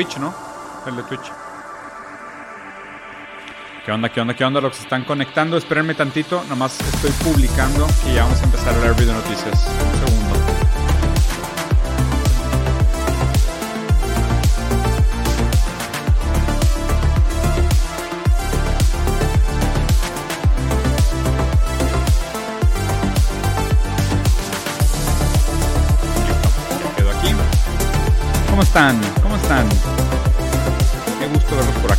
Twitch, ¿no? El de Twitch. ¿Qué onda, qué onda, qué onda? Los que se están conectando, espérenme tantito. Nomás estoy publicando y ya vamos a empezar a leer video noticias. Un segundo. ¿Cómo están? ¿Cómo están?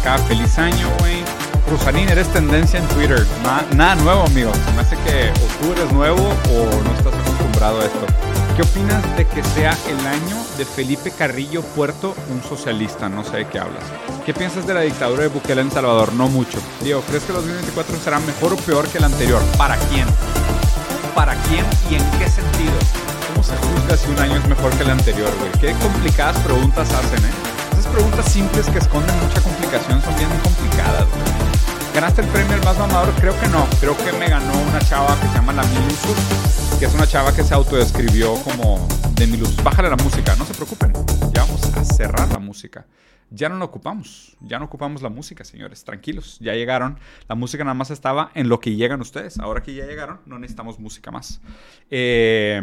Acá. Feliz año, güey. Rusanín, eres tendencia en Twitter. Na- nada nuevo, amigo. Se me hace que o tú eres nuevo o no estás acostumbrado a esto. ¿Qué opinas de que sea el año de Felipe Carrillo Puerto, un socialista? No sé de qué hablas. ¿Qué piensas de la dictadura de Bukele en Salvador? No mucho. Diego, ¿crees que el 2024 será mejor o peor que el anterior? ¿Para quién? ¿Para quién y en qué sentido? ¿Cómo se juzga si un año es mejor que el anterior, güey? Qué complicadas preguntas hacen, ¿eh? Preguntas simples que esconden mucha complicación son bien complicadas. ¿Ganaste el premio el más mamador? Creo que no. Creo que me ganó una chava que se llama La Milusus, que es una chava que se autodescribió como de Milusus. Bájale la música, no se preocupen. Ya vamos a cerrar la música. Ya no la ocupamos. Ya no ocupamos la música, señores. Tranquilos. Ya llegaron. La música nada más estaba en lo que llegan ustedes. Ahora que ya llegaron, no necesitamos música más. Eh,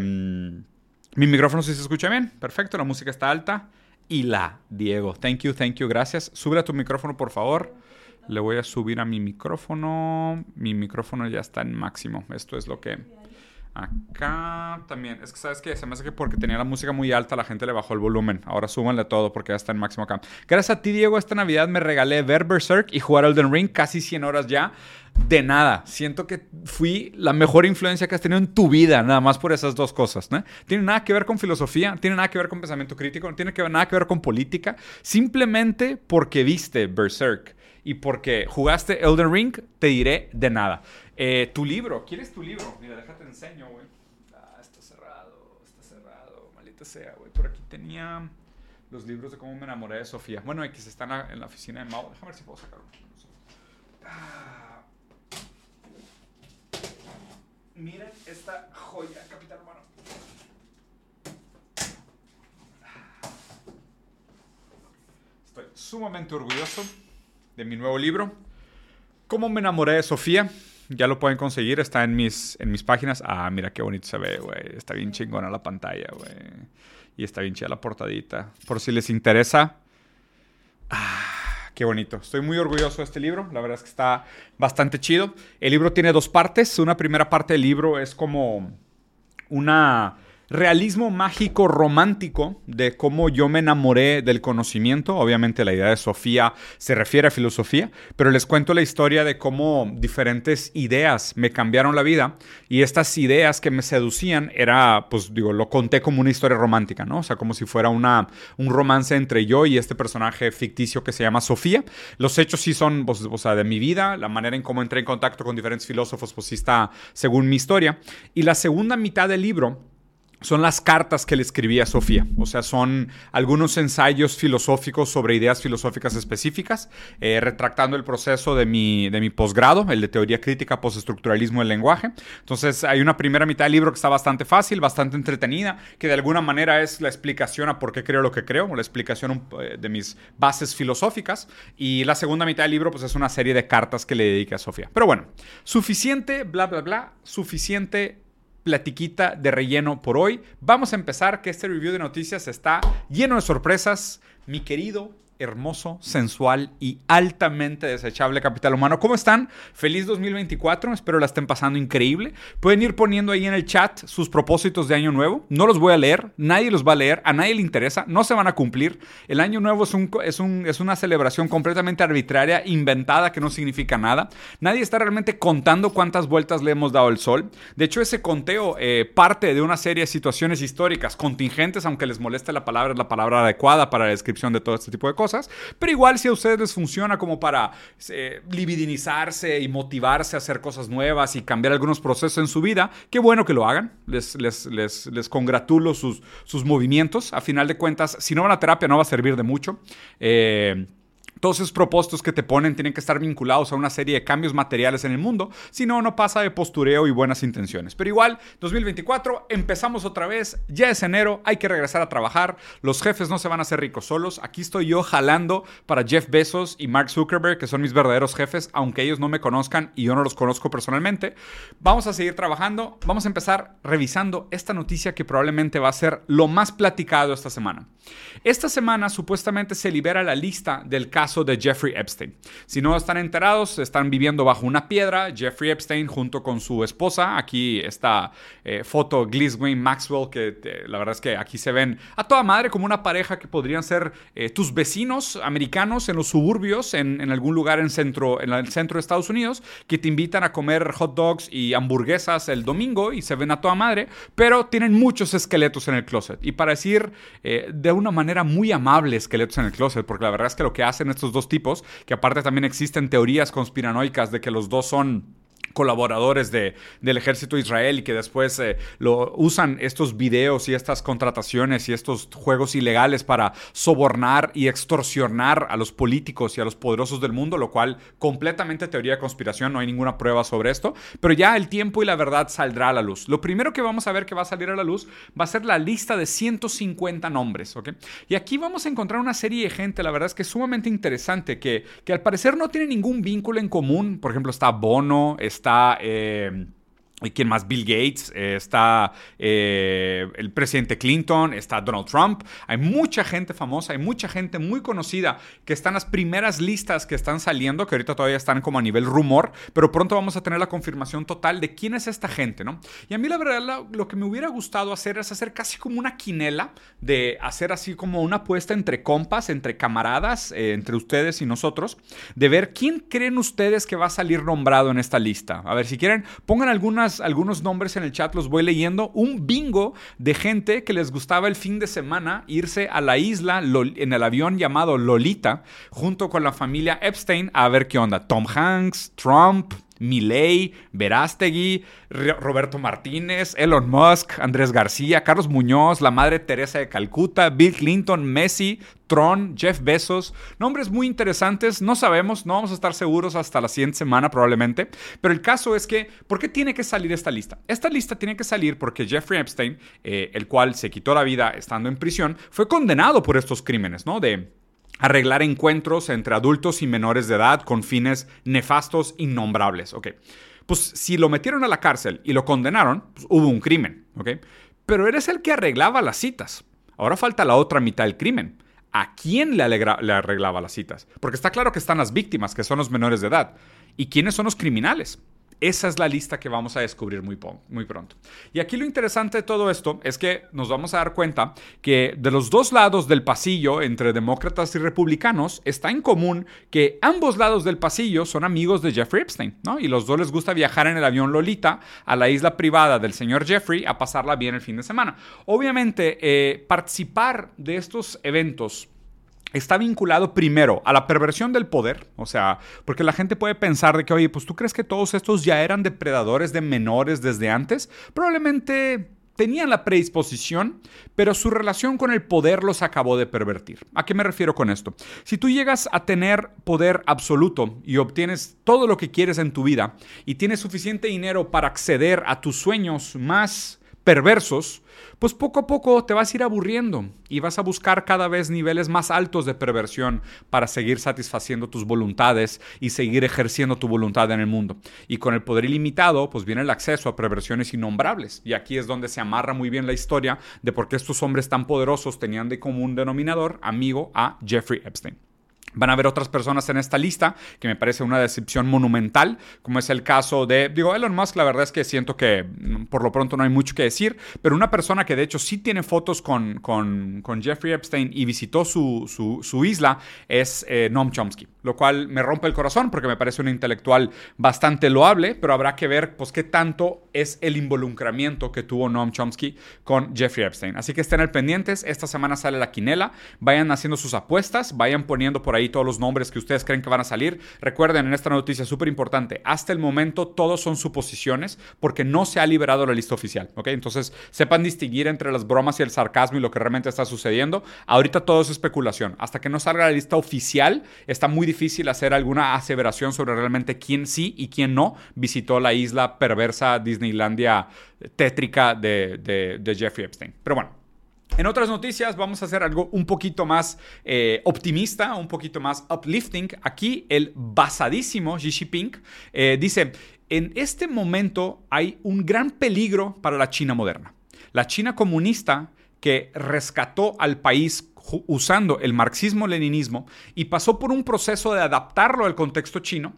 mi micrófono sí se escucha bien. Perfecto. La música está alta. Y la, Diego. Thank you, thank you. Gracias. Sube a tu micrófono, por favor. Le voy a subir a mi micrófono. Mi micrófono ya está en máximo. Esto es lo que... Acá también. Es que sabes que se me hace que porque tenía la música muy alta la gente le bajó el volumen. Ahora súbanle todo porque ya está en máximo acá. Gracias a ti, Diego, esta Navidad me regalé ver Berserk y jugar Elden Ring casi 100 horas ya. De nada. Siento que fui la mejor influencia que has tenido en tu vida, nada más por esas dos cosas. ¿no? Tiene nada que ver con filosofía, tiene nada que ver con pensamiento crítico, no tiene que ver, nada que ver con política. Simplemente porque viste Berserk y porque jugaste Elden Ring, te diré de nada. Eh, tu libro, ¿quieres tu libro? Mira, déjate enseño, güey. Ah, está cerrado, está cerrado, maldita sea, güey. Por aquí tenía los libros de cómo me enamoré de Sofía. Bueno, X están en la oficina de Mau. Déjame ver si puedo sacar uno. Ah. Miren esta joya, Capitán Humano. Estoy sumamente orgulloso de mi nuevo libro. ¿Cómo me enamoré de Sofía? Ya lo pueden conseguir, está en mis, en mis páginas. Ah, mira qué bonito se ve, güey. Está bien chingona la pantalla, güey. Y está bien chida la portadita. Por si les interesa. Ah, qué bonito. Estoy muy orgulloso de este libro. La verdad es que está bastante chido. El libro tiene dos partes. Una primera parte del libro es como una realismo mágico romántico de cómo yo me enamoré del conocimiento. Obviamente la idea de Sofía se refiere a filosofía, pero les cuento la historia de cómo diferentes ideas me cambiaron la vida y estas ideas que me seducían era, pues digo, lo conté como una historia romántica, ¿no? O sea, como si fuera una, un romance entre yo y este personaje ficticio que se llama Sofía. Los hechos sí son, pues, o de mi vida, la manera en cómo entré en contacto con diferentes filósofos, pues sí está según mi historia. Y la segunda mitad del libro son las cartas que le escribí a Sofía. O sea, son algunos ensayos filosóficos sobre ideas filosóficas específicas, eh, retractando el proceso de mi, de mi posgrado, el de teoría crítica, postestructuralismo del lenguaje. Entonces, hay una primera mitad del libro que está bastante fácil, bastante entretenida, que de alguna manera es la explicación a por qué creo lo que creo, o la explicación eh, de mis bases filosóficas. Y la segunda mitad del libro, pues es una serie de cartas que le dediqué a Sofía. Pero bueno, suficiente, bla, bla, bla, suficiente platiquita de relleno por hoy. Vamos a empezar que este review de noticias está lleno de sorpresas. Mi querido, hermoso, sensual y altamente desechable capital humano. ¿Cómo están? Feliz 2024. Espero la estén pasando increíble. Pueden ir poniendo ahí en el chat sus propósitos de año nuevo. No los voy a leer. Nadie los va a leer. A nadie le interesa. No se van a cumplir. El año nuevo es, un, es, un, es una celebración completamente arbitraria, inventada, que no significa nada. Nadie está realmente contando cuántas vueltas le hemos dado al sol. De hecho, ese conteo eh, parte de una serie de situaciones históricas contingentes, aunque les moleste la palabra, es la palabra adecuada para la descripción de todo este tipo de cosas pero igual si a ustedes les funciona como para eh, libidinizarse y motivarse a hacer cosas nuevas y cambiar algunos procesos en su vida, qué bueno que lo hagan. Les, les, les, les congratulo sus, sus movimientos. A final de cuentas, si no van a terapia no va a servir de mucho. Eh, todos esos propósitos que te ponen tienen que estar vinculados a una serie de cambios materiales en el mundo, si no, no pasa de postureo y buenas intenciones. Pero igual, 2024, empezamos otra vez, ya es enero, hay que regresar a trabajar, los jefes no se van a hacer ricos solos, aquí estoy yo jalando para Jeff Bezos y Mark Zuckerberg, que son mis verdaderos jefes, aunque ellos no me conozcan y yo no los conozco personalmente. Vamos a seguir trabajando, vamos a empezar revisando esta noticia que probablemente va a ser lo más platicado esta semana. Esta semana supuestamente se libera la lista del caso de Jeffrey Epstein. Si no están enterados, están viviendo bajo una piedra. Jeffrey Epstein junto con su esposa. Aquí está eh, foto Gliswyn Maxwell, que la verdad es que aquí se ven a toda madre como una pareja que podrían ser eh, tus vecinos americanos en los suburbios, en, algún lugar en, centro, en el centro de Estados Unidos, que te invitan a comer hot dogs y hamburguesas el domingo y se ven a toda madre, pero tienen muchos esqueletos en el closet. Y para decir eh, de una manera muy amable esqueletos en el closet, porque la verdad es que lo que hacen estos dos tipos, que aparte también existen teorías conspiranoicas de que los dos son colaboradores de, del ejército de Israel y que después eh, lo usan estos videos y estas contrataciones y estos juegos ilegales para sobornar y extorsionar a los políticos y a los poderosos del mundo, lo cual completamente teoría de conspiración, no hay ninguna prueba sobre esto, pero ya el tiempo y la verdad saldrá a la luz. Lo primero que vamos a ver que va a salir a la luz va a ser la lista de 150 nombres, ¿ok? Y aquí vamos a encontrar una serie de gente, la verdad es que es sumamente interesante, que, que al parecer no tiene ningún vínculo en común, por ejemplo está Bono, está está... Eh, ¿Y quién más? Bill Gates, eh, está eh, el presidente Clinton, está Donald Trump. Hay mucha gente famosa, hay mucha gente muy conocida que están las primeras listas que están saliendo, que ahorita todavía están como a nivel rumor, pero pronto vamos a tener la confirmación total de quién es esta gente, ¿no? Y a mí la verdad lo, que me hubiera gustado hacer es hacer casi como una quinela, de hacer así como una apuesta entre compas, entre camaradas, eh, entre ustedes y nosotros, de ver quién creen ustedes que va a salir nombrado en esta lista. A ver, si quieren, pongan algunas algunos nombres en el chat, los voy leyendo. Un bingo de gente que les gustaba el fin de semana irse a la isla en el avión llamado Lolita, junto con la familia Epstein, a ver qué onda. Tom Hanks, Trump, Milei, Verástegui, Roberto Martínez, Elon Musk, Andrés García, Carlos Muñoz, la madre Teresa de Calcuta, Bill Clinton, Messi, Tron, Jeff Bezos. Nombres muy interesantes, no sabemos, no vamos a estar seguros hasta la siguiente semana probablemente, pero el caso es que, ¿por qué tiene que salir esta lista? Esta lista tiene que salir porque Jeffrey Epstein, eh, el cual se quitó la vida estando en prisión, fue condenado por estos crímenes, ¿no? De arreglar encuentros entre adultos y menores de edad con fines nefastos innombrables. Ok, pues si lo metieron a la cárcel y lo condenaron, pues hubo un crimen. Ok, pero eres el que arreglaba las citas. Ahora falta la otra mitad del crimen. ¿A quién le, le arreglaba las citas? Porque está claro que están las víctimas, que son los menores de edad. ¿Y quiénes son los criminales? Esa es la lista que vamos a descubrir muy, muy, pronto. Y aquí lo interesante de todo esto es que nos vamos a dar cuenta que de los dos lados del pasillo, entre demócratas y republicanos, está en común que ambos lados del pasillo son amigos de Jeffrey Epstein, ¿no? Y los dos les gusta viajar en el avión Lolita a la isla privada del señor Jeffrey a pasarla bien el fin de semana. Obviamente, eh, participar de estos eventos está vinculado primero a la perversión del poder, o sea, porque la gente puede pensar de que, oye, pues tú crees que todos estos ya eran depredadores de menores desde antes, probablemente tenían la predisposición, pero su relación con el poder los acabó de pervertir. ¿A qué me refiero con esto? Si tú llegas a tener poder absoluto y obtienes todo lo que quieres en tu vida y tienes suficiente dinero para acceder a tus sueños más perversos, pues poco a poco te vas a ir aburriendo y vas a buscar cada vez niveles más altos de perversión para seguir satisfaciendo tus voluntades y seguir ejerciendo tu voluntad en el mundo. Y con el poder ilimitado, pues viene el acceso a perversiones innombrables. Y aquí es donde se amarra muy bien la historia de por qué estos hombres tan poderosos tenían de común denominador amigo a Jeffrey Epstein. Van a haber otras personas en esta lista que me parece una decepción monumental, como es el caso de, digo, Elon Musk, la verdad es que siento que mm, por lo pronto no hay mucho que decir, pero una persona que de hecho sí tiene fotos con, con, con Jeffrey Epstein y visitó su, su, su isla es eh, Noam Chomsky, lo cual me rompe el corazón porque me parece un intelectual bastante loable, pero habrá que ver pues qué tanto es el involucramiento que tuvo Noam Chomsky con Jeffrey Epstein. Así que estén al pendientes, esta semana sale la quinela, vayan haciendo sus apuestas, vayan poniendo por ahí todos los nombres que ustedes creen que van a salir. Recuerden en esta noticia súper importante, hasta el momento todos son suposiciones porque no se ha liberado la lista oficial, ¿ok? Entonces sepan distinguir entre las bromas y el sarcasmo y lo que realmente está sucediendo. Ahorita todo es especulación. Hasta que no salga la lista oficial, está muy difícil hacer alguna aseveración sobre realmente quién sí y quién no visitó la isla perversa Disneylandia tétrica de Jeffrey Epstein. Pero bueno. En otras noticias vamos a hacer algo un poquito más eh, optimista, un poquito más uplifting. Aquí el basadísimo Xi Jinping eh, dice, en este momento hay un gran peligro para la China moderna. La China comunista que rescató al país usando el marxismo-leninismo y pasó por un proceso de adaptarlo al contexto chino,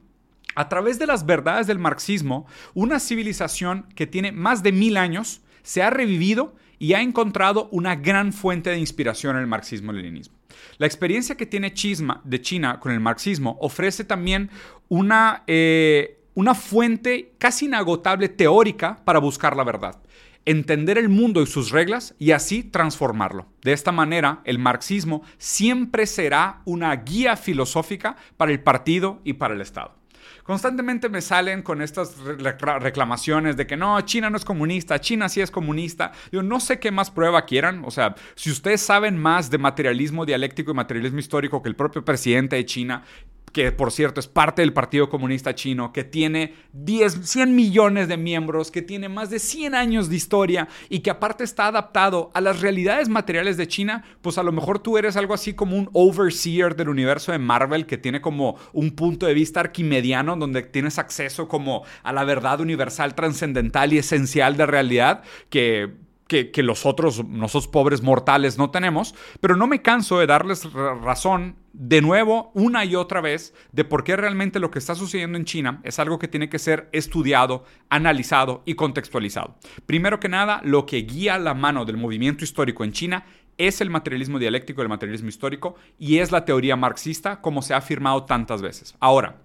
a través de las verdades del marxismo, una civilización que tiene más de mil años se ha revivido y ha encontrado una gran fuente de inspiración en el marxismo-leninismo. La experiencia que tiene Chisma de China con el marxismo ofrece también una, eh, una fuente casi inagotable teórica para buscar la verdad entender el mundo y sus reglas y así transformarlo. De esta manera, el marxismo siempre será una guía filosófica para el partido y para el Estado. Constantemente me salen con estas reclamaciones de que no, China no es comunista, China sí es comunista. Yo no sé qué más prueba quieran. O sea, si ustedes saben más de materialismo dialéctico y materialismo histórico que el propio presidente de China, que por cierto es parte del Partido Comunista Chino, que tiene 10, 100 millones de miembros, que tiene más de 100 años de historia y que aparte está adaptado a las realidades materiales de China, pues a lo mejor tú eres algo así como un overseer del universo de Marvel que tiene como un punto de vista arquimediano donde tienes acceso como a la verdad universal, trascendental y esencial de realidad que que, los otros, nosotros pobres mortales, no tenemos, pero no me canso de darles razón de nuevo una y otra vez de por qué realmente lo que está sucediendo en China es algo que tiene que ser estudiado, analizado y contextualizado. Primero que nada, lo que guía la mano del movimiento histórico en China es el materialismo dialéctico, el materialismo histórico y es la teoría marxista como se ha afirmado tantas veces. Ahora,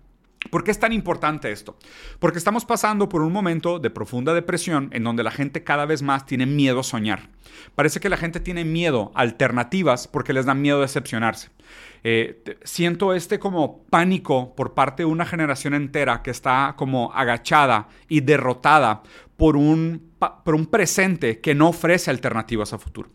¿Por qué es tan importante esto? Porque estamos pasando por un momento de profunda depresión en donde la gente cada vez más tiene miedo a soñar. Parece que la gente tiene miedo a alternativas porque les da miedo decepcionarse. Eh, siento este como pánico por parte de una generación entera que está como agachada y derrotada por un, por un presente que no ofrece alternativas a futuro.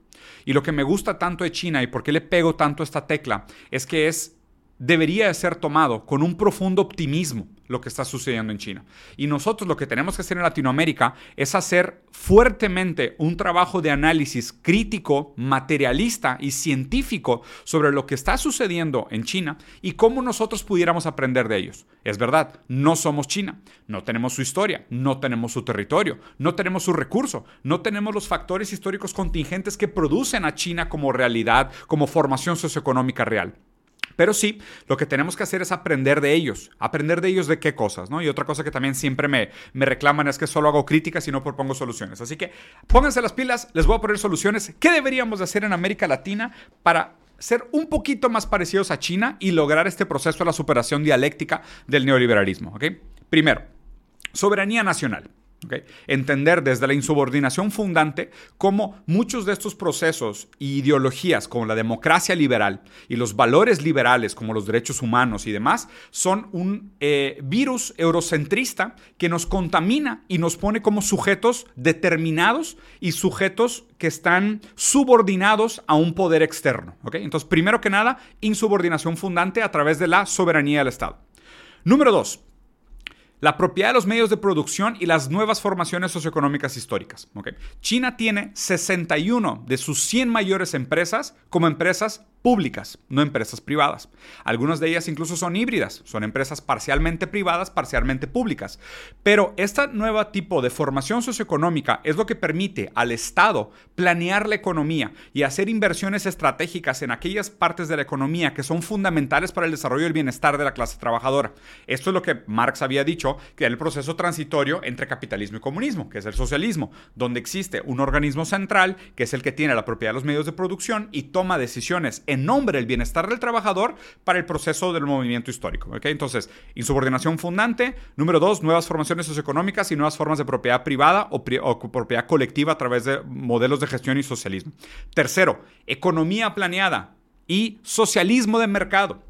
Y lo que me gusta tanto de China y por qué le pego tanto esta tecla es que es debería ser tomado con un profundo optimismo lo que está sucediendo en China. Y nosotros lo que tenemos que hacer en Latinoamérica es hacer fuertemente un trabajo de análisis crítico, materialista y científico sobre lo que está sucediendo en China y cómo nosotros pudiéramos aprender de ellos. Es verdad, no somos China, no tenemos su historia, no tenemos su territorio, no tenemos su recurso, no tenemos los factores históricos contingentes que producen a China como realidad, como formación socioeconómica real. Pero sí, lo que tenemos que hacer es aprender de ellos. ¿Aprender de ellos de qué cosas? ¿no? Y otra cosa que también siempre me, me reclaman es que solo hago críticas y no propongo soluciones. Así que pónganse las pilas, les voy a poner soluciones. ¿Qué deberíamos de hacer en América Latina para ser un poquito más parecidos a China y lograr este proceso de la superación dialéctica del neoliberalismo? Primero, soberanía nacional. Entender desde la insubordinación fundante cómo muchos de estos procesos e ideologías como la democracia liberal y los valores liberales como los derechos humanos y demás son un eh, virus eurocentrista que nos contamina y nos pone como sujetos determinados y sujetos que están subordinados a un poder externo. Entonces, primero que nada, insubordinación fundante a través de la soberanía del Estado. Número dos, la propiedad de los medios de producción y las nuevas formaciones socioeconómicas históricas. China tiene 61 de sus 100 mayores empresas como empresas públicas, no empresas privadas. Algunas de ellas incluso son híbridas, son empresas parcialmente privadas, parcialmente públicas. Pero este nuevo tipo de formación socioeconómica es lo que permite al Estado planear la economía y hacer inversiones estratégicas en aquellas partes de la economía que son fundamentales para el desarrollo y el bienestar de la clase trabajadora. Esto es lo que Marx había dicho, que era el proceso transitorio entre capitalismo y comunismo, que es el socialismo, donde existe un organismo central, que es el que tiene la propiedad de los medios de producción y toma decisiones en nombre del bienestar del trabajador para el proceso del movimiento histórico. Entonces, insubordinación fundante. Número dos, nuevas formaciones socioeconómicas y nuevas formas de propiedad privada o, propiedad colectiva a través de modelos de gestión y socialismo. Tercero, economía planeada y socialismo de mercado.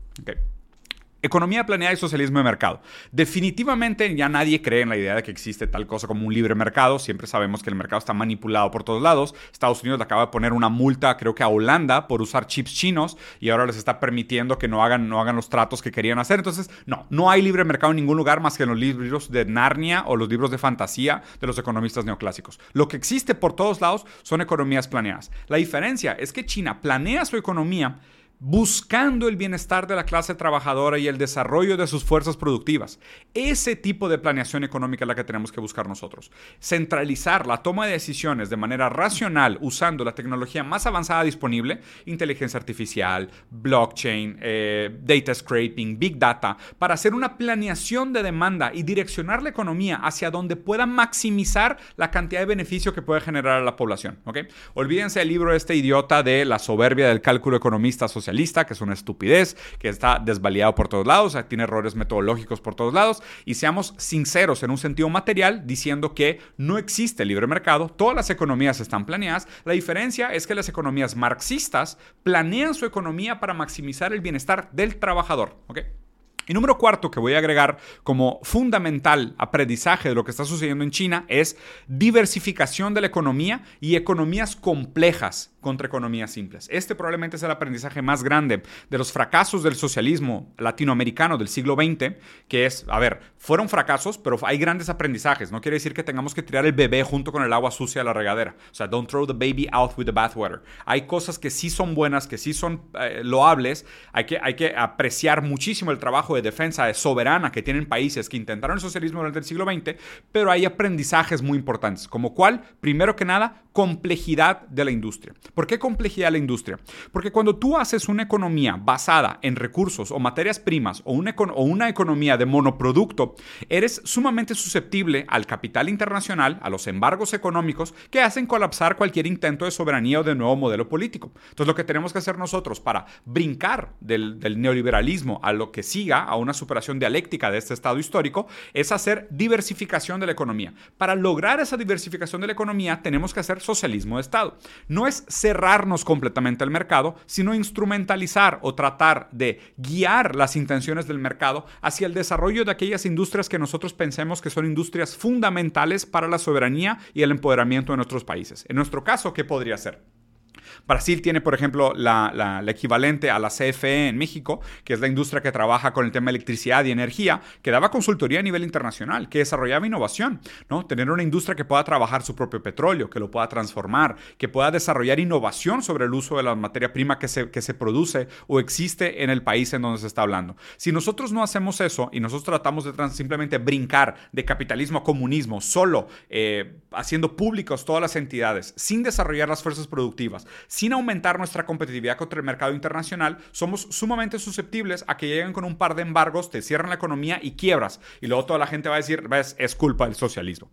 Economía planeada y socialismo de mercado. Definitivamente ya nadie cree en la idea de que existe tal cosa como un libre mercado. Siempre sabemos que el mercado está manipulado por todos lados. Estados Unidos le acaba de poner una multa, creo que a Holanda, por usar chips chinos y ahora les está permitiendo que no hagan, no hagan los tratos que querían hacer. Entonces, no, no hay libre mercado en ningún lugar más que en los libros de Narnia o los libros de fantasía de los economistas neoclásicos. Lo que existe por todos lados son economías planeadas. La diferencia es que China planea su economía buscando el bienestar de la clase trabajadora y el desarrollo de sus fuerzas productivas. Ese tipo de planeación económica es la que tenemos que buscar nosotros. Centralizar la toma de decisiones de manera racional usando la tecnología más avanzada disponible, inteligencia artificial, blockchain, eh, data scraping, big data, para hacer una planeación de demanda y direccionar la economía hacia donde pueda maximizar la cantidad de beneficio que puede generar a la población. ¿okay? Olvídense del libro de este idiota de la soberbia del cálculo economista social que es una estupidez, que está desvalidado por todos lados, tiene errores metodológicos por todos lados, y seamos sinceros en un sentido material diciendo que no existe libre mercado, todas las economías están planeadas, la diferencia es que las economías marxistas planean su economía para maximizar el bienestar del trabajador. ¿ok? Y número cuarto que voy a agregar como fundamental aprendizaje de lo que está sucediendo en China es diversificación de la economía y economías complejas contra economías simples. Este probablemente es el aprendizaje más grande de los fracasos del socialismo latinoamericano del siglo XX, que es, a ver, fueron fracasos, pero hay grandes aprendizajes. No quiere decir que tengamos que tirar el bebé junto con el agua sucia a la regadera. O sea, don't throw the baby out with the bathwater. Hay cosas que sí son buenas, que sí son eh, loables. Hay que, hay que apreciar muchísimo el trabajo de defensa soberana que tienen países que intentaron el socialismo durante el siglo XX, pero hay aprendizajes muy importantes, como cuál, primero que nada, complejidad de la industria. ¿Por qué complejidad de la industria? Porque cuando tú haces una economía basada en recursos o materias primas o una, o una economía de monoproducto, eres sumamente susceptible al capital internacional, a los embargos económicos que hacen colapsar cualquier intento de soberanía o de nuevo modelo político. Entonces lo que tenemos que hacer nosotros para brincar del, del neoliberalismo a lo que siga, a una superación dialéctica de este estado histórico, es hacer diversificación de la economía. Para lograr esa diversificación de la economía tenemos que hacer socialismo de Estado. No es cerrarnos completamente al mercado, sino instrumentalizar o tratar de guiar las intenciones del mercado hacia el desarrollo de aquellas industrias que nosotros pensemos que son industrias fundamentales para la soberanía y el empoderamiento de nuestros países. En nuestro caso, ¿qué podría ser? Brasil tiene, por ejemplo, la, equivalente a la CFE en México, que es la industria que trabaja con el tema de electricidad y energía, que daba consultoría a nivel internacional, que desarrollaba innovación, ¿no? Tener una industria que pueda trabajar su propio petróleo, que lo pueda transformar, que pueda desarrollar innovación sobre el uso de la materia prima que se, que se produce o existe en el país en donde se está hablando. Si nosotros no hacemos eso y nosotros tratamos de simplemente brincar de capitalismo a comunismo, solo eh, haciendo públicos todas las entidades, sin desarrollar las fuerzas productivas, sin aumentar nuestra competitividad contra el mercado internacional, somos sumamente susceptibles a que lleguen con un par de embargos, te cierran la economía y quiebras. Y luego toda la gente va a decir, ves, es culpa del socialismo.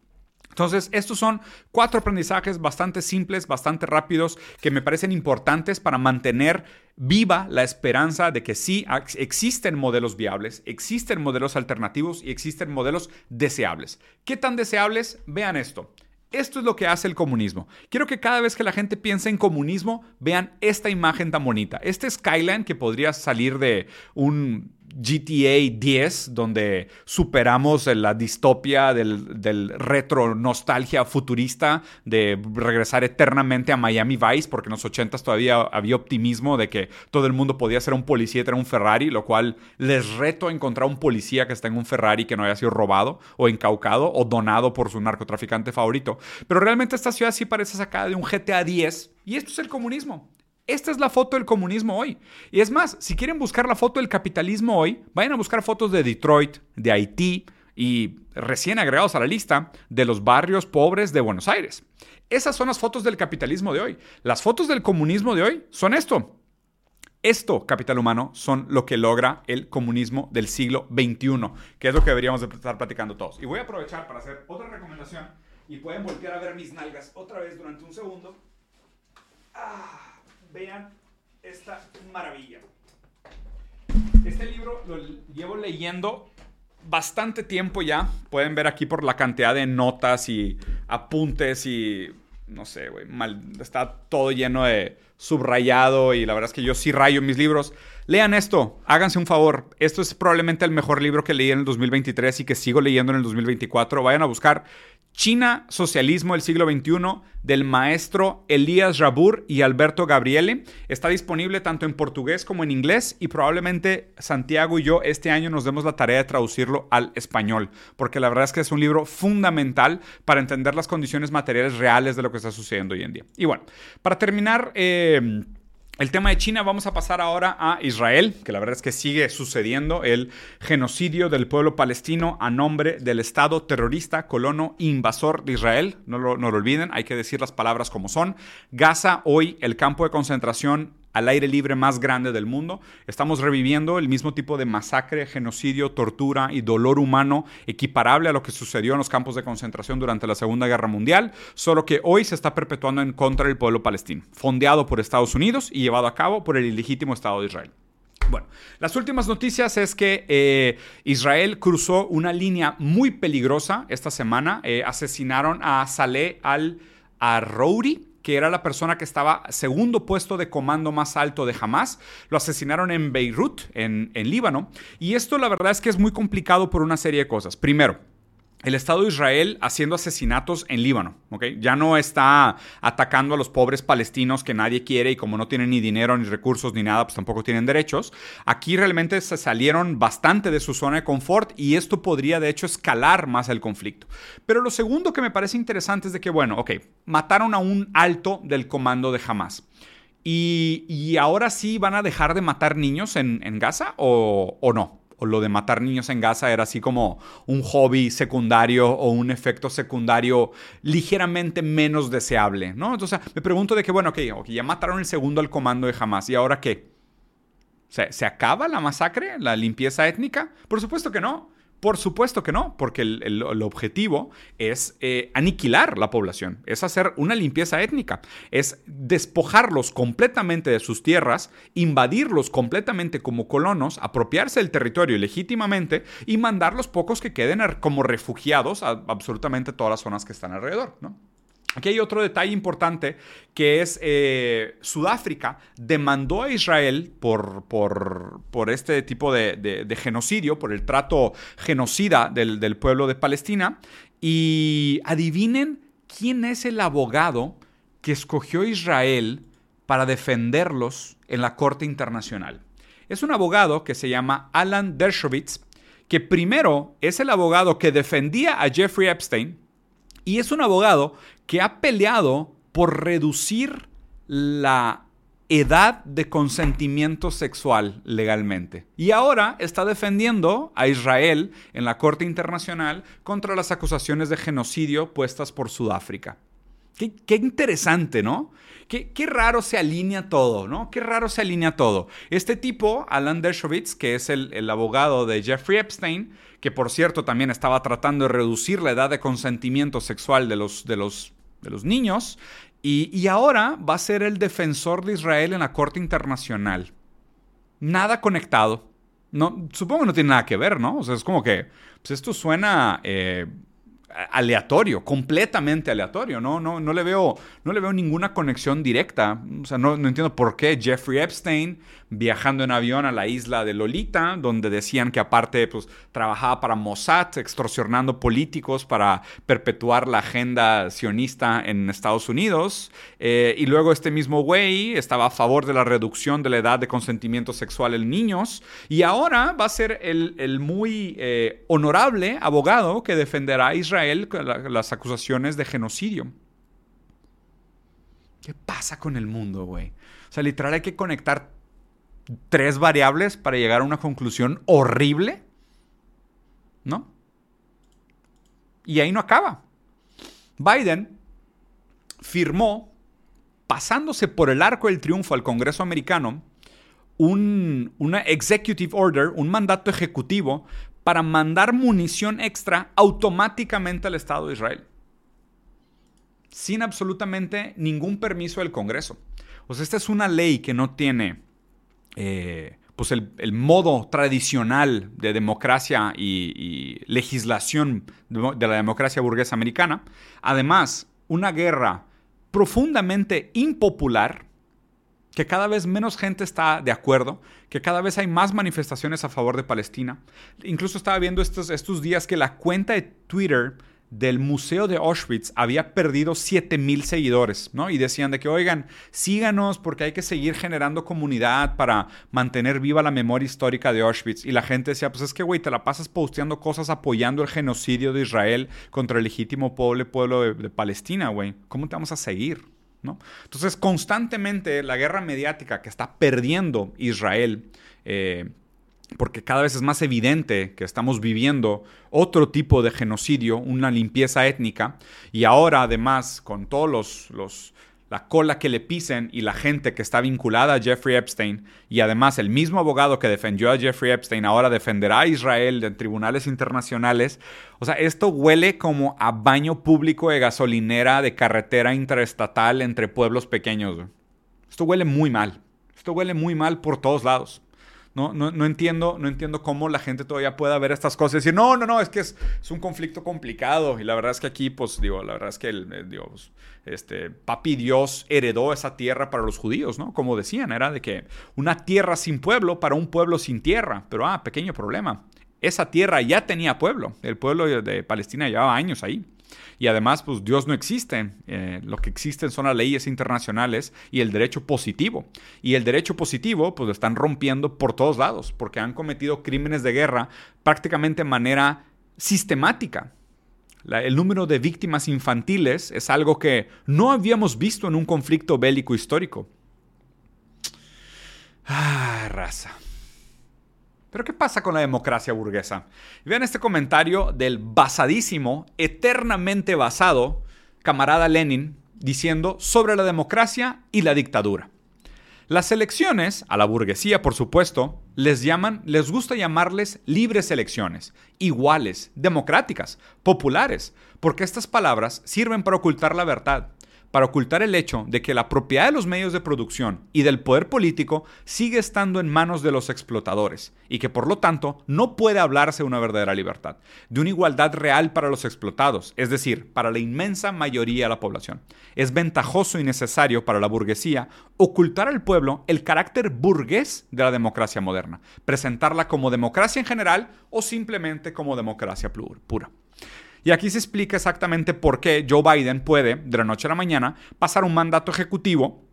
Entonces, estos son cuatro aprendizajes bastante simples, bastante rápidos, que me parecen importantes para mantener viva la esperanza de que sí existen modelos viables, existen modelos alternativos y existen modelos deseables. ¿Qué tan deseables? Vean esto. Esto es lo que hace el comunismo. Quiero que cada vez que la gente piense en comunismo, vean esta imagen tan bonita. Este Skyline que podría salir de un GTA 10, donde superamos la distopia del, retro nostalgia futurista de regresar eternamente a Miami Vice, porque en los 80s todavía había optimismo de que todo el mundo podía ser un policía y tener un Ferrari, lo cual les reto a encontrar un policía que esté en un Ferrari que no haya sido robado o encaucado o donado por su narcotraficante favorito. Pero realmente esta ciudad sí parece sacada de un GTA 10 y esto es el comunismo. Esta es la foto del comunismo hoy. Y es más, si quieren buscar la foto del capitalismo hoy, vayan a buscar fotos de Detroit, de Haití y recién agregados a la lista de los barrios pobres de Buenos Aires. Esas son las fotos del capitalismo de hoy. Las fotos del comunismo de hoy son esto. Esto, capital humano, son lo que logra el comunismo del siglo XXI, que es lo que deberíamos estar platicando todos. Y voy a aprovechar para hacer otra recomendación y pueden voltear a ver mis nalgas otra vez durante un segundo. Ah, vean esta maravilla. Este libro lo llevo leyendo bastante tiempo ya. Pueden ver aquí por la cantidad de notas y apuntes y no sé, güey, está todo lleno de subrayado y la verdad es que yo sí rayo mis libros. Lean esto, háganse un favor. Esto es probablemente el mejor libro que leí en el 2023 y que sigo leyendo en el 2024. Vayan a buscar China, Socialismo del siglo XXI del maestro Elías Rabur y Alberto Gabriele. Está disponible tanto en portugués como en inglés y probablemente Santiago y yo este año nos demos la tarea de traducirlo al español, porque la verdad es que es un libro fundamental para entender las condiciones materiales reales de lo que está sucediendo hoy en día. Y bueno, para terminar... Eh, el tema de China, vamos a pasar ahora a Israel, que la verdad es que sigue sucediendo el genocidio del pueblo palestino a nombre del Estado terrorista, colono, invasor de Israel. No lo, no lo olviden, hay que decir las palabras como son. Gaza, hoy el campo de concentración al aire libre más grande del mundo. Estamos reviviendo el mismo tipo de masacre, genocidio, tortura y dolor humano equiparable a lo que sucedió en los campos de concentración durante la Segunda Guerra Mundial, solo que hoy se está perpetuando en contra del pueblo palestino, fondeado por Estados Unidos y llevado a cabo por el ilegítimo Estado de Israel. Bueno, las últimas noticias es que eh, Israel cruzó una línea muy peligrosa esta semana. Eh, asesinaron a Saleh al-Arrouri, que era la persona que estaba segundo puesto de comando más alto de Hamas. Lo asesinaron en Beirut, en, en Líbano. Y esto la verdad es que es muy complicado por una serie de cosas. Primero, el Estado de Israel haciendo asesinatos en Líbano. Ya no está atacando a los pobres palestinos que nadie quiere y como no tienen ni dinero, ni recursos, ni nada, pues tampoco tienen derechos. Aquí realmente se salieron bastante de su zona de confort y esto podría de hecho escalar más el conflicto. Pero lo segundo que me parece interesante es de que, bueno, ok, mataron a un alto del comando de Hamas. Y, ahora sí van a dejar de matar niños en, Gaza o, o no o lo de matar niños en Gaza era así como un hobby secundario o un efecto secundario ligeramente menos deseable, ¿no? Entonces me pregunto de que, bueno, ok, ya mataron el segundo al comando de Hamas, ¿y ahora qué? ¿Se acaba la masacre, la limpieza étnica? Por supuesto que no. Por supuesto que no, porque el, objetivo es eh, aniquilar la población, es hacer una limpieza étnica, es despojarlos completamente de sus tierras, invadirlos completamente como colonos, apropiarse del territorio legítimamente y mandar los pocos que queden como refugiados a absolutamente todas las zonas que están alrededor. ¿no? Aquí hay otro detalle importante que es eh, Sudáfrica demandó a Israel por, por, este tipo de, genocidio, por el trato genocida del, del pueblo de Palestina. Y adivinen quién es el abogado que escogió Israel para defenderlos en la Corte Internacional. Es un abogado que se llama Alan Dershowitz, que primero es el abogado que defendía a Jeffrey Epstein, y es un abogado que ha peleado por reducir la edad de consentimiento sexual legalmente. Y ahora está defendiendo a Israel en la Corte Internacional contra las acusaciones de genocidio puestas por Sudáfrica. Qué, interesante, ¿no? Qué, raro se alinea todo, ¿no? Qué raro se alinea todo. Este tipo, Alan Dershowitz, que es el abogado de Jeffrey Epstein, que por cierto también estaba tratando de reducir la edad de consentimiento sexual de los, de los, de los niños, y, ahora va a ser el defensor de Israel en la Corte Internacional. Nada conectado. No, supongo que no tiene nada que ver, ¿no? O sea, es como que pues esto suena eh, aleatorio, completamente aleatorio, ¿no? No, no, le veo, no le veo ninguna conexión directa. O sea, no, entiendo por qué Jeffrey Epstein viajando en avión a la isla de Lolita, donde decían que aparte pues, trabajaba para Mossad, extorsionando políticos para perpetuar la agenda sionista en Estados Unidos. Eh, y luego este mismo güey estaba a favor de la reducción de la edad de consentimiento sexual en niños. Y ahora va a ser el, muy eh, honorable abogado que defenderá a Israel las acusaciones de genocidio. ¿Qué pasa con el mundo, güey? O sea, literal hay que conectar tres variables para llegar a una conclusión horrible, ¿no? Y ahí no acaba. Biden firmó, pasándose por el arco del triunfo al Congreso americano, un, una executive order, un mandato ejecutivo para mandar munición extra automáticamente al Estado de Israel. Sin absolutamente ningún permiso del Congreso. O sea, esta es una ley que no tiene eh, pues el, modo tradicional de democracia y, legislación de la democracia burguesa americana. Además, una guerra profundamente impopular, que cada vez menos gente está de acuerdo, que cada vez hay más manifestaciones a favor de Palestina. Incluso estaba viendo estos, estos días que la cuenta de Twitter del Museo de Auschwitz había perdido 7000 seguidores, ¿no? Y decían de que, oigan, síganos porque hay que seguir generando comunidad para mantener viva la memoria histórica de Auschwitz. Y la gente decía, pues es que, güey, te la pasas posteando cosas apoyando el genocidio de Israel contra el legítimo pueblo, pueblo de, Palestina, güey. ¿Cómo te vamos a seguir? ¿No? Entonces, constantemente la guerra mediática que está perdiendo Israel, eh, porque cada vez es más evidente que estamos viviendo otro tipo de genocidio, una limpieza étnica, y ahora además con todos los, la cola que le pisen y la gente que está vinculada a Jeffrey Epstein, y además el mismo abogado que defendió a Jeffrey Epstein ahora defenderá a Israel en tribunales internacionales, o sea, esto huele como a baño público de gasolinera de carretera interestatal entre pueblos pequeños. Esto huele muy mal, esto huele muy mal por todos lados. No, no, entiendo, no entiendo cómo la gente todavía pueda ver estas cosas y decir, no, no, no, es que es, un conflicto complicado. Y la verdad es que aquí, pues, digo, la verdad es que el, eh, Dios, este, papi Dios heredó esa tierra para los judíos, ¿no? Como decían, era de que una tierra sin pueblo para un pueblo sin tierra. Pero, ah, pequeño problema. Esa tierra ya tenía pueblo. El pueblo de Palestina llevaba años ahí. Y además, pues Dios no existe. Eh, lo que existen son las leyes internacionales y el derecho positivo. Y el derecho positivo, pues lo están rompiendo por todos lados, porque han cometido crímenes de guerra prácticamente de manera sistemática. el número de víctimas infantiles es algo que no habíamos visto en un conflicto bélico histórico. Ah, raza. Pero ¿qué pasa con la democracia burguesa? Vean este comentario del basadísimo, eternamente basado, camarada Lenin, diciendo sobre la democracia y la dictadura. Las elecciones, a la burguesía por supuesto, les llaman, les gusta llamarles libres elecciones, iguales, democráticas, populares, porque estas palabras sirven para ocultar la verdad para ocultar el hecho de que la propiedad de los medios de producción y del poder político sigue estando en manos de los explotadores y que por lo tanto no puede hablarse de una verdadera libertad, de una igualdad real para los explotados, es decir, para la inmensa mayoría de la población. Es ventajoso y necesario para la burguesía ocultar al pueblo el carácter burgués de la democracia moderna, presentarla como democracia en general o simplemente como democracia pura. Y aquí se explica exactamente por qué Joe Biden puede, de la noche a la mañana, pasar un mandato ejecutivo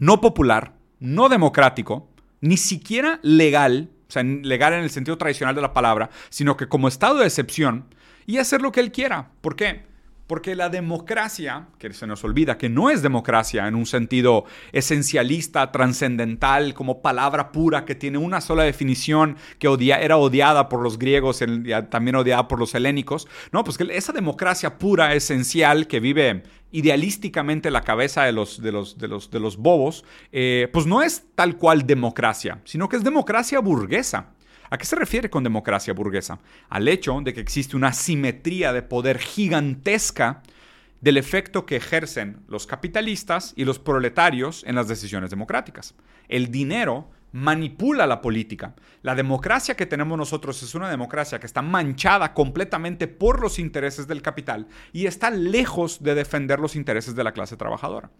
no popular, no democrático, ni siquiera legal, o sea, legal en el sentido tradicional de la palabra, sino que como estado de excepción, y hacer lo que él quiera. ¿Por qué? Porque la democracia, que se nos olvida que no es democracia en un sentido esencialista, trascendental, como palabra pura que tiene una sola definición que era odiada por los griegos, también odiada por los helénicos, no, pues esa democracia pura, esencial, que vive idealísticamente en la cabeza de los, de los, de los, de los bobos, eh, pues no es tal cual democracia, sino que es democracia burguesa. ¿A qué se refiere con democracia burguesa? Al hecho de que existe una simetría de poder gigantesca del efecto que ejercen los capitalistas y los proletarios en las decisiones democráticas. El dinero manipula la política. La democracia que tenemos nosotros es una democracia que está manchada completamente por los intereses del capital y está lejos de defender los intereses de la clase trabajadora.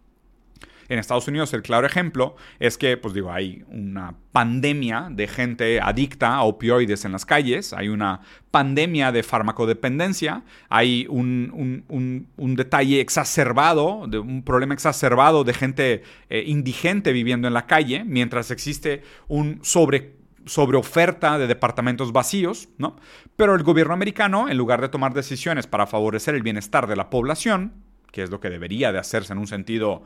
En Estados Unidos el claro ejemplo es que, pues digo, hay una pandemia de gente adicta a opioides en las calles, hay una pandemia de farmacodependencia, hay un, detalle exacerbado, de un problema exacerbado de gente eh, indigente viviendo en la calle, mientras existe un sobre oferta de departamentos vacíos, ¿no? Pero el gobierno americano, en lugar de tomar decisiones para favorecer el bienestar de la población, que es lo que debería de hacerse en un sentido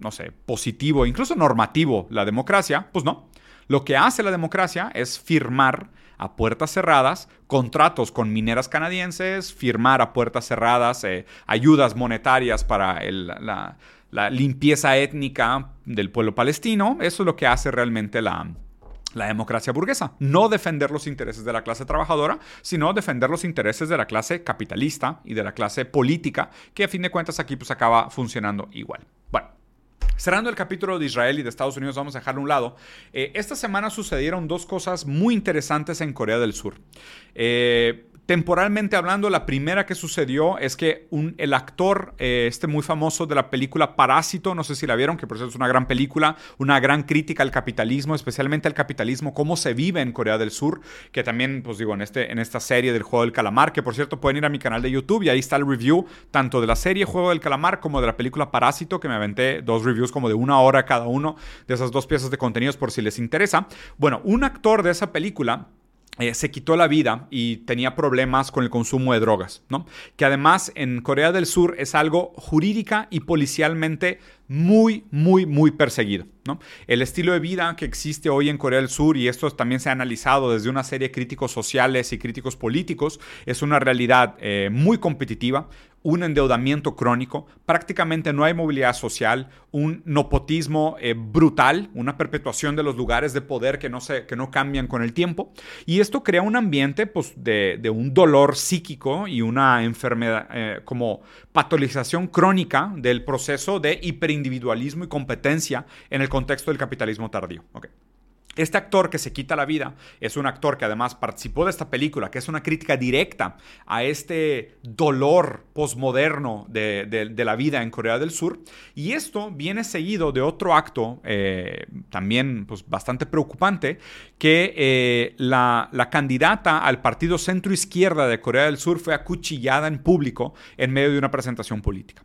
no sé, positivo, incluso normativo la democracia, pues no. Lo que hace la democracia es firmar a puertas cerradas contratos con mineras canadienses, firmar a puertas cerradas eh, ayudas monetarias para la, la limpieza étnica del pueblo palestino. Eso es lo que hace realmente la, la democracia burguesa. No defender los intereses de la clase trabajadora, sino defender los intereses de la clase capitalista y de la clase política, que a fin de cuentas aquí pues acaba funcionando igual. Cerrando el capítulo de Israel y de Estados Unidos, vamos a dejarlo a un lado. Eh, esta semana sucedieron dos cosas muy interesantes en Corea del Sur. Eh, Temporalmente hablando, la primera que sucedió es que un, el actor, eh, este muy famoso de la película Parásito, no sé si la vieron, que por cierto es una gran película, una gran crítica al capitalismo, especialmente al capitalismo, cómo se vive en Corea del Sur, que también, pues digo, en, este, en esta serie del Juego del Calamar, que por cierto pueden ir a mi canal de YouTube y ahí está el review tanto de la serie Juego del Calamar como de la película Parásito, que me aventé dos reviews como de una hora cada uno de esas dos piezas de contenidos por si les interesa. Bueno, un actor de esa película eh, se quitó la vida y tenía problemas con el consumo de drogas, ¿no? Que además en Corea del Sur es algo jurídica y policialmente muy, muy, muy perseguido. ¿No? El estilo de vida que existe hoy en Corea del Sur, y esto también se ha analizado desde una serie de críticos sociales y críticos políticos, es una realidad eh, muy competitiva, un endeudamiento crónico, prácticamente no hay movilidad social, un nepotismo eh, brutal, una perpetuación de los lugares de poder que no, se, que no cambian con el tiempo, y esto crea un ambiente pues, de, de un dolor psíquico y una enfermedad eh, como patologización crónica del proceso de hiperindividualización individualismo y competencia en el contexto del capitalismo tardío. Este actor que se quita la vida es un actor que además participó de esta película, que es una crítica directa a este dolor posmoderno de, la vida en Corea del Sur. Y esto viene seguido de otro acto eh, también pues, bastante preocupante, que eh, la, la candidata al partido centro izquierda de Corea del Sur fue acuchillada en público en medio de una presentación política.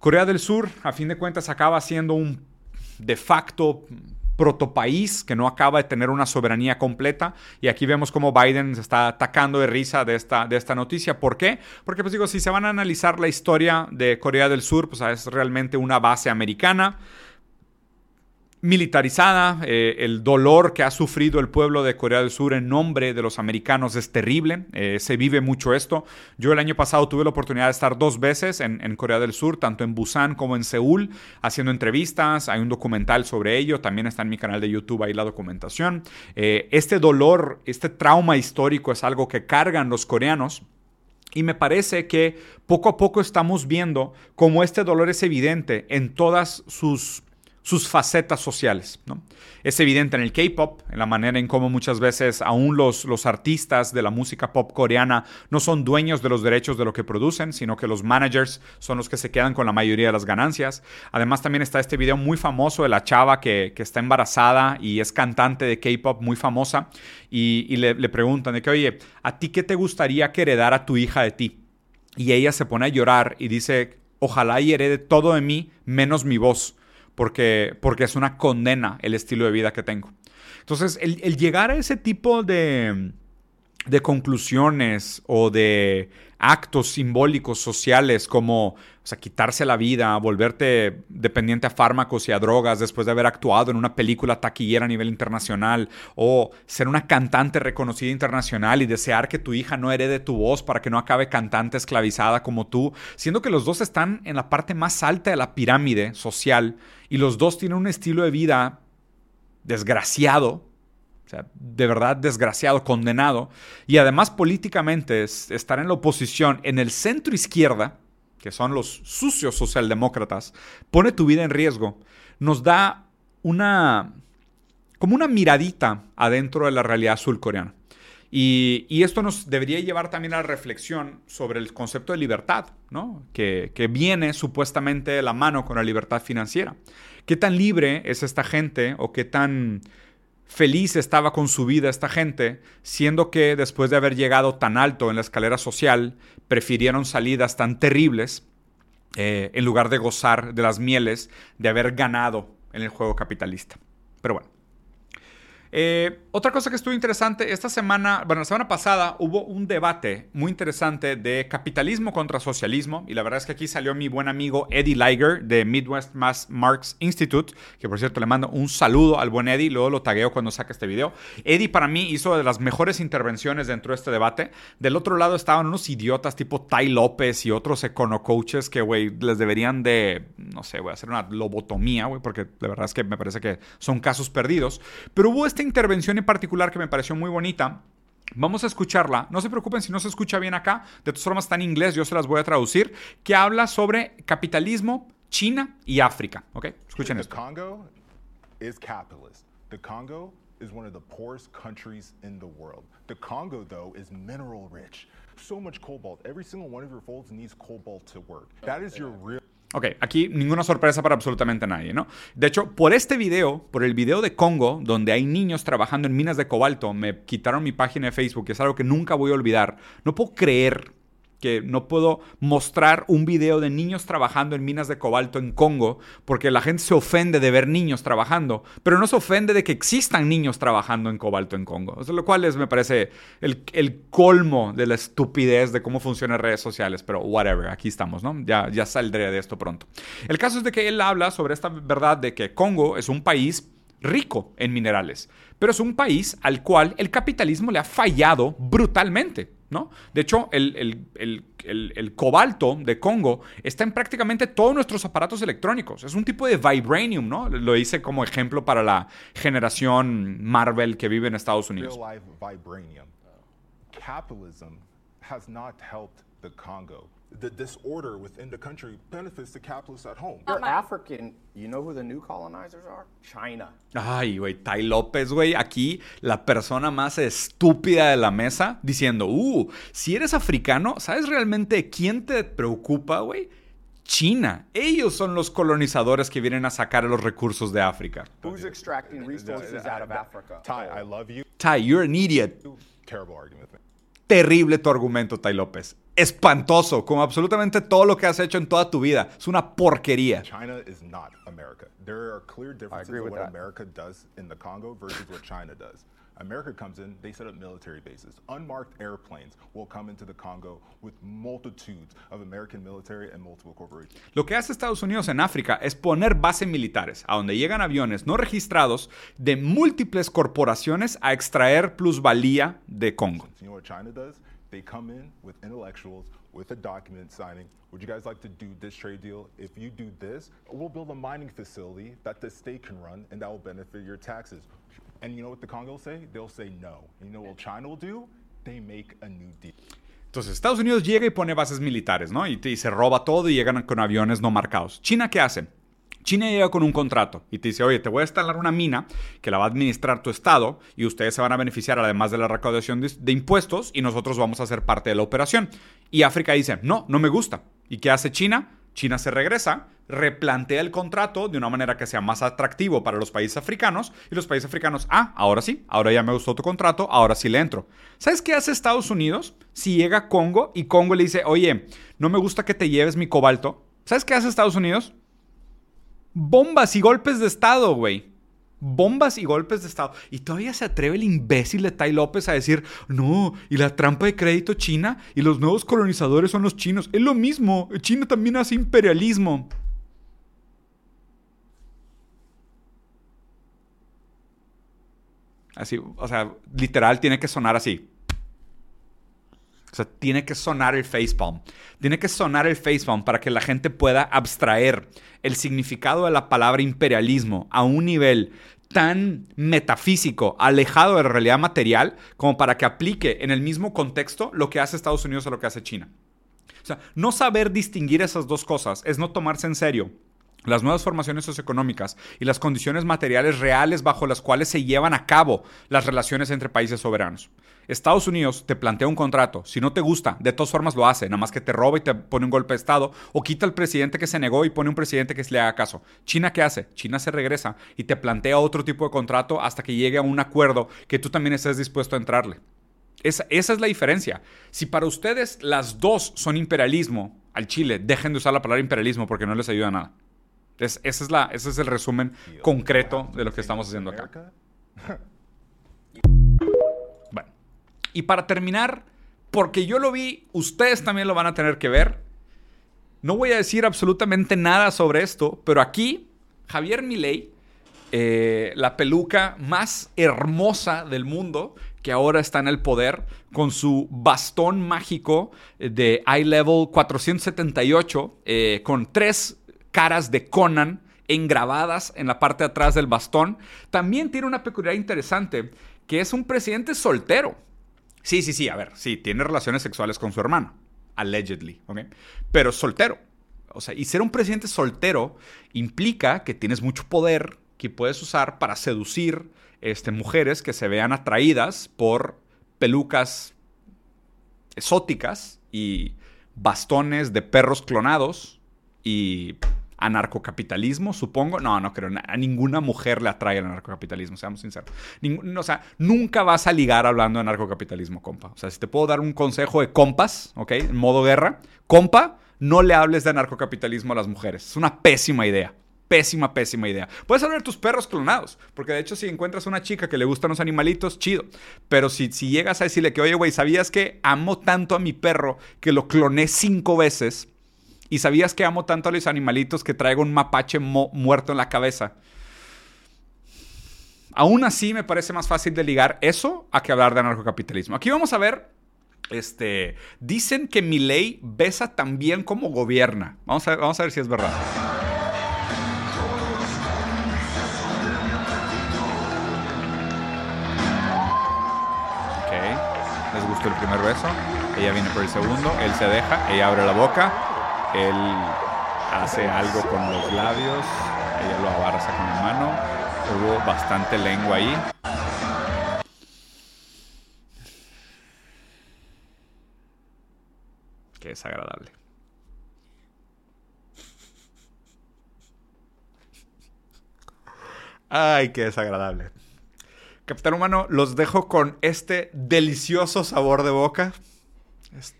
Corea del Sur, a fin de cuentas, acaba siendo un de facto protopaís que no acaba de tener una soberanía completa. Y aquí vemos cómo Biden se está atacando de risa de esta, de esta noticia. ¿Por qué? Porque, pues digo, si se van a analizar la historia de Corea del Sur, pues es realmente una base americana militarizada. Eh, el dolor que ha sufrido el pueblo de Corea del Sur en nombre de los americanos es terrible. Eh, se vive mucho esto. Yo el año pasado tuve la oportunidad de estar dos veces en, Corea del Sur, tanto en Busan como en Seúl, haciendo entrevistas. Hay un documental sobre ello. También está en mi canal de YouTube ahí la documentación. Eh, este dolor, este trauma histórico es algo que cargan los coreanos. Y me parece que poco a poco estamos viendo cómo este dolor es evidente en todas sus sus facetas sociales. Es evidente en el K-pop, en la manera en cómo muchas veces aún los, los artistas de la música pop coreana no son dueños de los derechos de lo que producen, sino que los managers son los que se quedan con la mayoría de las ganancias. Además también está este video muy famoso de la chava que, está embarazada y es cantante de K-pop muy famosa y, le, le preguntan de que, oye, ¿a ti qué te gustaría que heredara tu hija de ti? Y ella se pone a llorar y dice, ojalá y herede todo de mí menos mi voz porque, porque es una condena el estilo de vida que tengo. Entonces, el, llegar a ese tipo de, de conclusiones o de actos simbólicos sociales como o sea, quitarse la vida, volverte dependiente a fármacos y a drogas después de haber actuado en una película taquillera a nivel internacional, o ser una cantante reconocida internacional y desear que tu hija no herede tu voz para que no acabe cantante esclavizada como tú, siendo que los dos están en la parte más alta de la pirámide social y los dos tienen un estilo de vida desgraciado, o sea, de verdad desgraciado, condenado. Y además políticamente estar en la oposición en el centro izquierda, que son los sucios socialdemócratas, pone tu vida en riesgo. Nos da una, como una miradita adentro de la realidad surcoreana. Y, y, esto nos debería llevar también a la reflexión sobre el concepto de libertad, ¿no? que, que viene supuestamente de la mano con la libertad financiera. ¿Qué tan libre es esta gente o qué tan feliz estaba con su vida esta gente, siendo que después de haber llegado tan alto en la escalera social, prefirieron salidas tan terribles eh, en lugar de gozar de las mieles de haber ganado en el juego capitalista. Pero bueno. Eh, otra cosa que estuvo interesante, esta semana, bueno, la semana pasada hubo un debate muy interesante de capitalismo contra socialismo y la verdad es que aquí salió mi buen amigo Eddie Liger de Midwest Mass Marx Institute, que por cierto le mando un saludo al buen Eddie, luego lo tagueo cuando saque este video. Eddie para mí hizo de las mejores intervenciones dentro de este debate. Del otro lado estaban unos idiotas tipo Tai López y otros econo coaches que, güey, les deberían de, no sé, a hacer una lobotomía, güey, porque de verdad es que me parece que son casos perdidos. Pero hubo esta intervención en particular que me pareció muy bonita. Vamos a escucharla. No se preocupen si no se escucha bien acá. De todas formas está en inglés, yo se las voy a traducir. Que habla sobre capitalismo, China y África. ¿Ok? Escuchen esto. Congo is capitalist. The Congo is one of the poorest countries in the world. The Congo, though, is mineral rich. So much cobalt. Every single one of your folds needs cobalt to work. That is your real. Ok, aquí ninguna sorpresa para absolutamente nadie, ¿no? De hecho, por este video, por el video de Congo, donde hay niños trabajando en minas de cobalto, me quitaron mi página de Facebook, que es algo que nunca voy a olvidar. No puedo creer no puedo mostrar un video de niños trabajando en minas de cobalto en Congo porque la gente se ofende de ver niños trabajando, pero no se ofende de que existan niños trabajando en cobalto en Congo. lo cual es, me parece el, el, colmo de la estupidez de cómo funcionan redes sociales, pero whatever, aquí estamos, ¿no? Ya, ya saldré de esto pronto. El caso es de que él habla sobre esta verdad de que Congo es un país rico en minerales, pero es un país al cual el capitalismo le ha fallado brutalmente. ¿No? De hecho, el, cobalto de Congo está en prácticamente todos nuestros aparatos electrónicos. Es un tipo de vibranium, ¿no? Lo hice como ejemplo para la generación Marvel que vive en Estados Unidos. Capitalism has not helped the Congo the disorder within the country benefits the capitalists at home. You're African. You know who the new colonizers are? China. Ay, güey, Tai López, güey, aquí la persona más estúpida de la mesa diciendo, uh, si eres africano, ¿sabes realmente quién te preocupa, güey? China. Ellos son los colonizadores que vienen a sacar los recursos de África. Who's extracting resources out of Africa? Ty, I love you. Ty, you're an idiot. Terrible argument. Terrible tu argumento, Tai López espantoso, como absolutamente todo lo que has hecho en toda tu vida. Es una porquería. China is not America. There are clear differences in what America does in the Congo versus what China does. America comes in, they set up military bases. Unmarked airplanes will come into the Congo with multitudes of American military and multiple corporations. Lo que hace Estados Unidos en África es poner bases militares a donde llegan aviones no registrados de múltiples corporaciones a extraer plusvalía de Congo. You know what China does? They come in with intellectuals, with a document signing. Would you guys like to do this trade deal? If you do this, we'll build a mining facility that the state can run and that will benefit your taxes. And you know what the Congo will say? They'll say no. You know what China will do? They make a new deal. Entonces, Estados Unidos llega y pone bases militares, ¿no? Y, y se roba todo y llegan con aviones no marcados. ¿China qué hace? China llega con un contrato y te dice, oye, te voy a instalar una mina que la va a administrar tu estado y ustedes se van a beneficiar además de la recaudación de, impuestos y nosotros vamos a ser parte de la operación. Y África dice, no, no me gusta. ¿Y qué hace China? China se regresa, replantea el contrato de una manera que sea más atractivo para los países africanos y los países africanos, ah, ahora sí, ahora ya me gustó tu contrato, ahora sí le entro. ¿Sabes qué hace Estados Unidos si llega Congo y Congo le dice, oye, no me gusta que te lleves mi cobalto? ¿Sabes qué hace Estados Unidos? Bombas y golpes de Estado, güey. Bombas y golpes de Estado. Y todavía se atreve el imbécil de Tai López a decir, no, y la trampa de crédito china y los nuevos colonizadores son los chinos. Es lo mismo, China también hace imperialismo. Así, o sea, literal tiene que sonar así. O sea, tiene que sonar el facepalm. Tiene que sonar el facepalm para que la gente pueda abstraer el significado de la palabra imperialismo a un nivel tan metafísico, alejado de la realidad material, como para que aplique en el mismo contexto lo que hace Estados Unidos o lo que hace China. O sea, no saber distinguir esas dos cosas es no tomarse en serio las nuevas formaciones socioeconómicas y las condiciones materiales reales bajo las cuales se llevan a cabo las relaciones entre países soberanos. Estados Unidos te plantea un contrato, si no te gusta, de todas formas lo hace, nada más que te roba y te pone un golpe de Estado, o quita al presidente que se negó y pone un presidente que le haga caso. China, ¿qué hace? China se regresa y te plantea otro tipo de contrato hasta que llegue a un acuerdo que tú también estés dispuesto a entrarle. Esa, esa es la diferencia. Si para ustedes las dos son imperialismo, al Chile, dejen de usar la palabra imperialismo porque no les ayuda nada. Es, esa es la, ese es el resumen concreto de lo que estamos haciendo acá. Bueno, y para terminar, porque yo lo vi, ustedes también lo van a tener que ver. No voy a decir absolutamente nada sobre esto, pero aquí Javier Milei, eh, la peluca más hermosa del mundo, que ahora está en el poder, con su bastón mágico de iLevel 478, eh, con tres caras de Conan engrabadas en la parte de atrás del bastón, también tiene una peculiaridad interesante, que es un presidente soltero. Sí, sí, sí, a ver, sí, tiene relaciones sexuales con su hermano, allegedly, ¿ok? Pero soltero. O sea, y ser un presidente soltero implica que tienes mucho poder que puedes usar para seducir este, mujeres que se vean atraídas por pelucas exóticas y bastones de perros clonados y anarcocapitalismo, supongo. No, no creo. A ninguna mujer le atrae el anarcocapitalismo, seamos sinceros. o sea, nunca vas a ligar hablando de anarcocapitalismo, compa. O sea, si te puedo dar un consejo de compas, ¿ok? En modo guerra, compa, no le hables de anarcocapitalismo a las mujeres. Es una pésima idea. Pésima, pésima idea. Puedes hablar de tus perros clonados, porque de hecho si encuentras una chica que le gustan los animalitos, chido. Pero si, si llegas a decirle que, oye, güey, ¿sabías que amo tanto a mi perro que lo cloné cinco veces? ¿Y sabías que amo tanto a los animalitos que traigo un mapache muerto en la cabeza? Aún así me parece más fácil de ligar eso a que hablar de anarcocapitalismo. Aquí vamos a ver, este, dicen que mi ley besa tan bien como gobierna. Vamos a, vamos a ver si es verdad. Ok, les gustó el primer beso. Ella viene por el segundo, él se deja, ella abre la boca él hace algo con los labios, ella lo abarza con la mano, hubo bastante lengua ahí. Qué desagradable. Ay, qué desagradable. Capitán Humano, los dejo con este delicioso sabor de boca.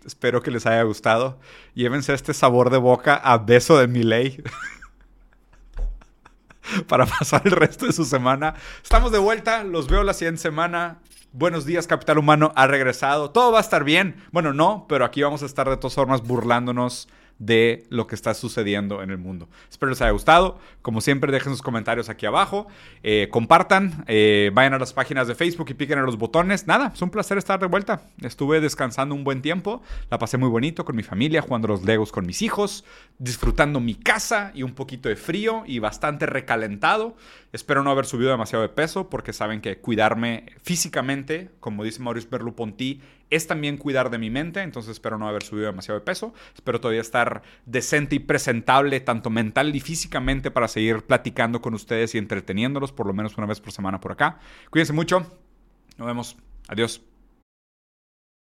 Espero que les haya gustado. Llévense este sabor de boca a beso de mi ley. Para pasar el resto de su semana. Estamos de vuelta. Los veo la siguiente semana. Buenos días, Capital Humano. Ha regresado. Todo va a estar bien. Bueno, no, pero aquí vamos a estar de todas formas burlándonos de lo que está sucediendo en el mundo. Espero les haya gustado. Como siempre, dejen sus comentarios aquí abajo. Eh, compartan, eh, vayan a las páginas de Facebook y piquen a los botones. Nada, es un placer estar de vuelta. Estuve descansando un buen tiempo. La pasé muy bonito con mi familia, jugando los Legos con mis hijos, disfrutando mi casa y un poquito de frío y bastante recalentado. Espero no haber subido demasiado de peso porque saben que cuidarme físicamente, como dice Maurice Merleau-Ponty, es también cuidar de mi mente, entonces espero no haber subido demasiado de peso. Espero todavía estar decente y presentable, tanto mental y físicamente, para seguir platicando con ustedes y entreteniéndolos por lo menos una vez por semana por acá. Cuídense mucho. Nos vemos. Adiós.